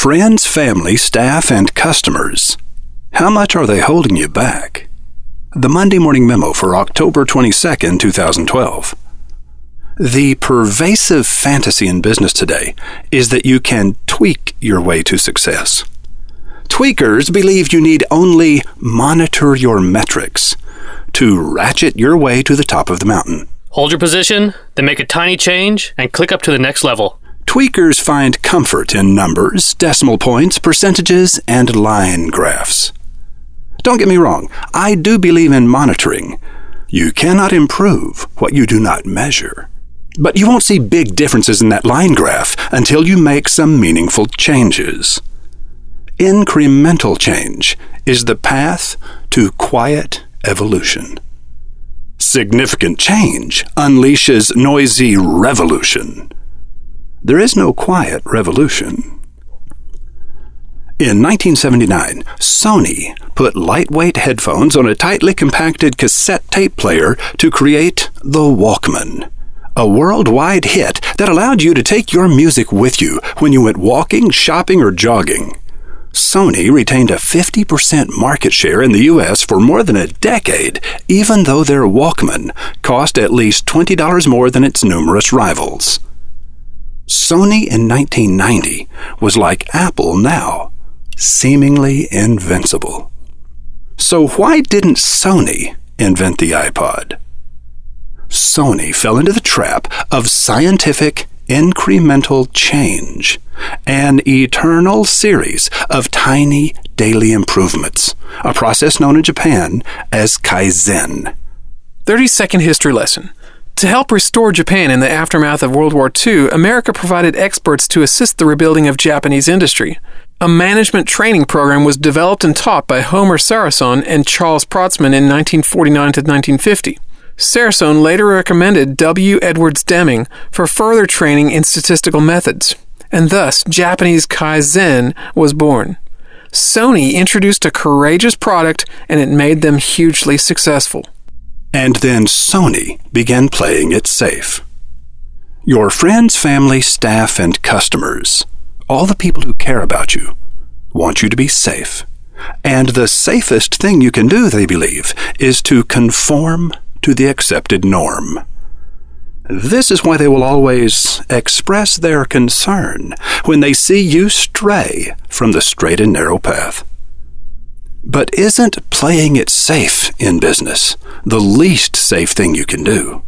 Friends, family, staff, and customers. How much are they holding you back? The Monday Morning Memo for October 22, 2012. The pervasive fantasy in business today is that you can tweak your way to success. Tweakers believe you need only monitor your metrics to ratchet your way to the top of the mountain. Hold your position, then make a tiny change and click up to the next level. Tweakers find comfort in numbers, decimal points, percentages, and line graphs. Don't get me wrong, I do believe in monitoring. You cannot improve what you do not measure. But you won't see big differences in that line graph until you make some meaningful changes. Incremental change is the path to quiet evolution. Significant change unleashes noisy revolution. There is no quiet revolution. In 1979, Sony put lightweight headphones on a tightly compacted cassette tape player to create the Walkman, a worldwide hit that allowed you to take your music with you when you went walking, shopping, or jogging. Sony retained a 50% market share in the US for more than a decade, even though their Walkman cost at least $20 more than its numerous rivals. Sony in 1990 was like Apple now, seemingly invincible. So, why didn't Sony invent the iPod? Sony fell into the trap of scientific incremental change, an eternal series of tiny daily improvements, a process known in Japan as Kaizen. 30 second history lesson. To help restore Japan in the aftermath of World War II, America provided experts to assist the rebuilding of Japanese industry. A management training program was developed and taught by Homer Sarasohn and Charles Protzman in 1949 to 1950. Sarasohn later recommended W. Edwards Deming for further training in statistical methods, and thus Japanese Kaizen was born. Sony introduced a courageous product and it made them hugely successful. And then Sony began playing it safe. Your friends, family, staff, and customers, all the people who care about you, want you to be safe. And the safest thing you can do, they believe, is to conform to the accepted norm. This is why they will always express their concern when they see you stray from the straight and narrow path. But isn't playing it safe in business the least safe thing you can do?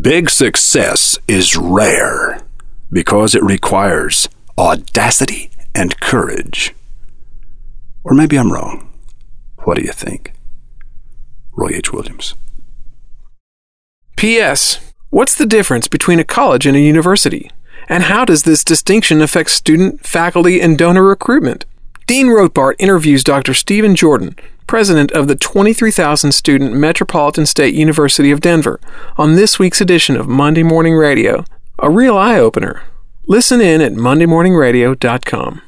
Big success is rare because it requires audacity and courage. Or maybe I'm wrong. What do you think? Roy H. Williams. P.S. What's the difference between a college and a university? And how does this distinction affect student, faculty, and donor recruitment? Dean Rotbart interviews Dr. Stephen Jordan, president of the 23,000 student Metropolitan State University of Denver, on this week's edition of Monday Morning Radio. A real eye opener. Listen in at MondayMorningRadio.com.